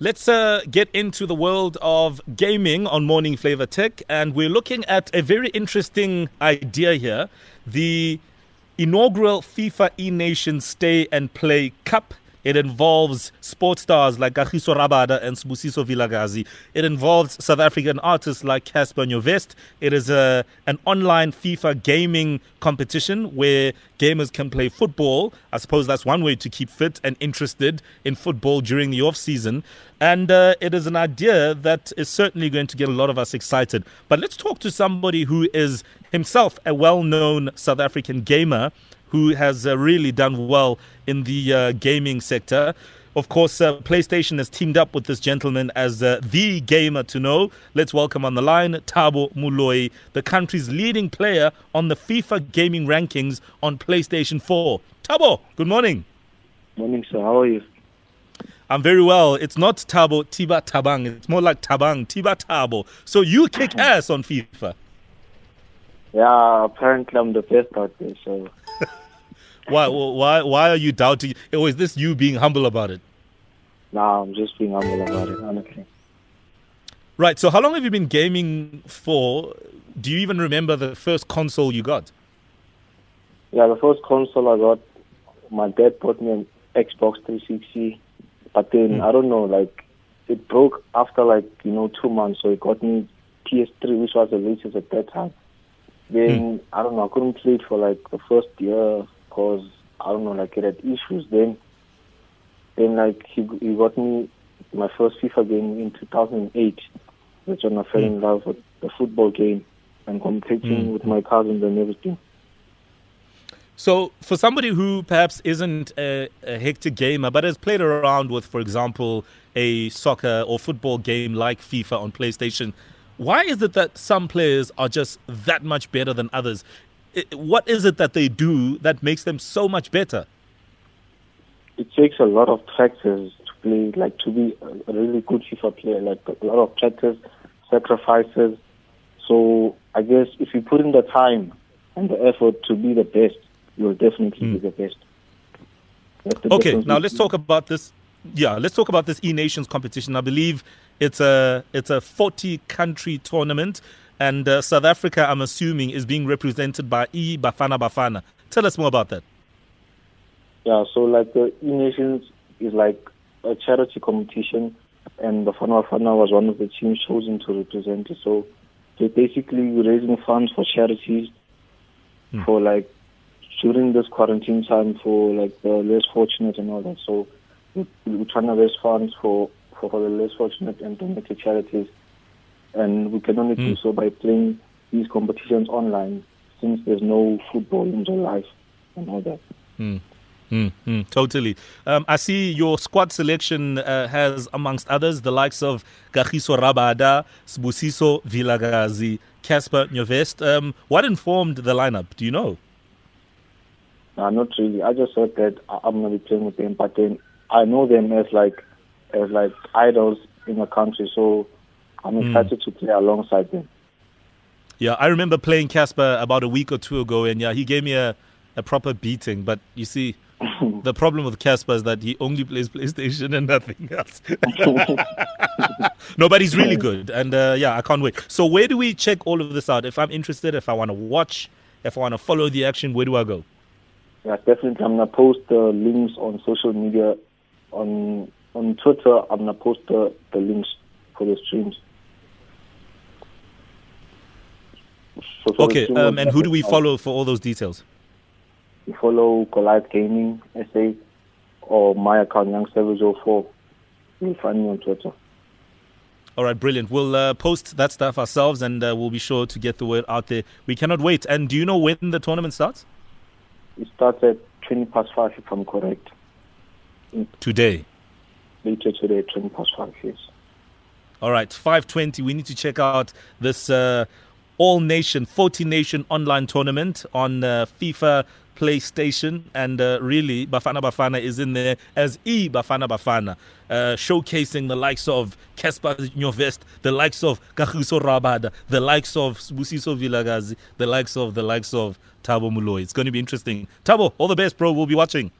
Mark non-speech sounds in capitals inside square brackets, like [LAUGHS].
Let's uh, get into the world of gaming on Morning Flava Tech, and we're looking at a very interesting idea here the inaugural FIFA E Nation Stay and Play Cup it involves sports stars like Kagiso Rabada and Sibusiso Vilakazi. It involves South African artists like Cassper Nyovest. It is a, an online FIFA gaming competition where gamers can play football. I suppose that's one way to keep fit and interested in football during the off season. And uh, it is an idea that is certainly going to get a lot of us excited. But let's talk to somebody who is himself a well known South African gamer who has uh, really done well in the uh, gaming sector. Of course, uh, PlayStation has teamed up with this gentleman as uh, the gamer to know. Let's welcome on the line Thabo Moloi, the country's leading player on the FIFA gaming rankings on PlayStation 4. Thabo, good morning. Morning, sir. How are you? I'm very well. It's not Tabo Tiba Tabang. It's more like Tabang Tiba Tabo. So you kick [LAUGHS] ass on FIFA. Yeah, apparently I'm the best out there. So why, why, why are you doubting? Or is this you being humble about it? Nah, I'm just being humble about it, honestly. Right. So, how long have you been gaming for? Do you even remember the first console you got? Yeah, the first console I got, my dad bought me an Xbox 360, but then mm. I don't know, like it broke after like you know two months, so it got me PS3, which was the latest at that time. Then mm. I don't know, I couldn't play it for like the first year, because I don't know, like it had issues. Then, then like he he got me my first FIFA game in 2008, which when I fell in love with the football game and competing mm. with my cousins and everything. So, for somebody who perhaps isn't a, a, hectic gamer but has played around with, for example, a soccer or football game like FIFA on PlayStation, why is it that some players are just that much better than others? What is it that they do that makes them so much better? It takes a lot of practice to play, like to be a really good FIFA player, like a lot of practice, sacrifices. So I guess if you put in the time and the effort to be the best, you'll definitely mm. be hmm. the best. The okay, now let's talk about this. Yeah, let's talk about this E Nations competition. I believe it's a it's a 40 country tournament. And uh, South Africa, I'm assuming, is being represented by E Bafana Bafana. Tell us more about that. Yeah, so like the E Nations is like a charity competition, and Bafana Bafana was one of the teams chosen to represent it. So they're basically raising funds for charities hmm. for like during this quarantine time for like the less fortunate and all that. So we're trying to raise funds for, for, for the less fortunate and donate to charities and we can only mm. do hmm. so by playing these competitions online since there's no football in real life and all that. Mm. Mm, mm, totally. Um, I see your squad selection uh, has, amongst others, the likes of Kagiso Rabada, Sbusiso Vilakazi, Cassper Nyovest. Um, what informed the lineup? Do you know? No, not really. I just heard that I'm going to be playing with them, but then I know them as like as like idols in the country. So I'm hmm. excited mm. to play alongside them. Yeah, I remember playing Cassper about a week or two ago, and yeah, he gave me a, a proper beating. But you see, [LAUGHS] the problem with Cassper is that he only plays PlayStation and nothing else. [LAUGHS] no, but he's really good, and uh, yeah, I can't wait. So, where do we check all of this out? If I'm interested, if I want to watch, if I want to follow the action, where do I go? Yeah, definitely. I'm gonna post the links on social media. On on Twitter, I'm gonna post the, the links for the streams. So okay, um, and who do we follow for all those details? We follow Goliath Gaming SA or my account Young Savage 04. You'll find me on Twitter. All right, brilliant. We'll uh, post that stuff ourselves and uh, we'll be sure to get the word out there. We cannot wait. And do you know when the tournament starts? It starts at 20 past 5, if I'm correct. Today? Later today, 20 past 5, yes. All right, 520. We need to check out this. Uh, all nation, 40 nation online tournament on uh, FIFA PlayStation. And uh, really, Bafana Bafana is in there as E Bafana Bafana, uh, showcasing the likes of Cassper Nyovest, the likes of Kagiso Rabada, the likes of Busiso Vilakazi, the likes of the likes of Thabo Moloi. It's going to be interesting. Thabo, all the best, bro. We'll be watching.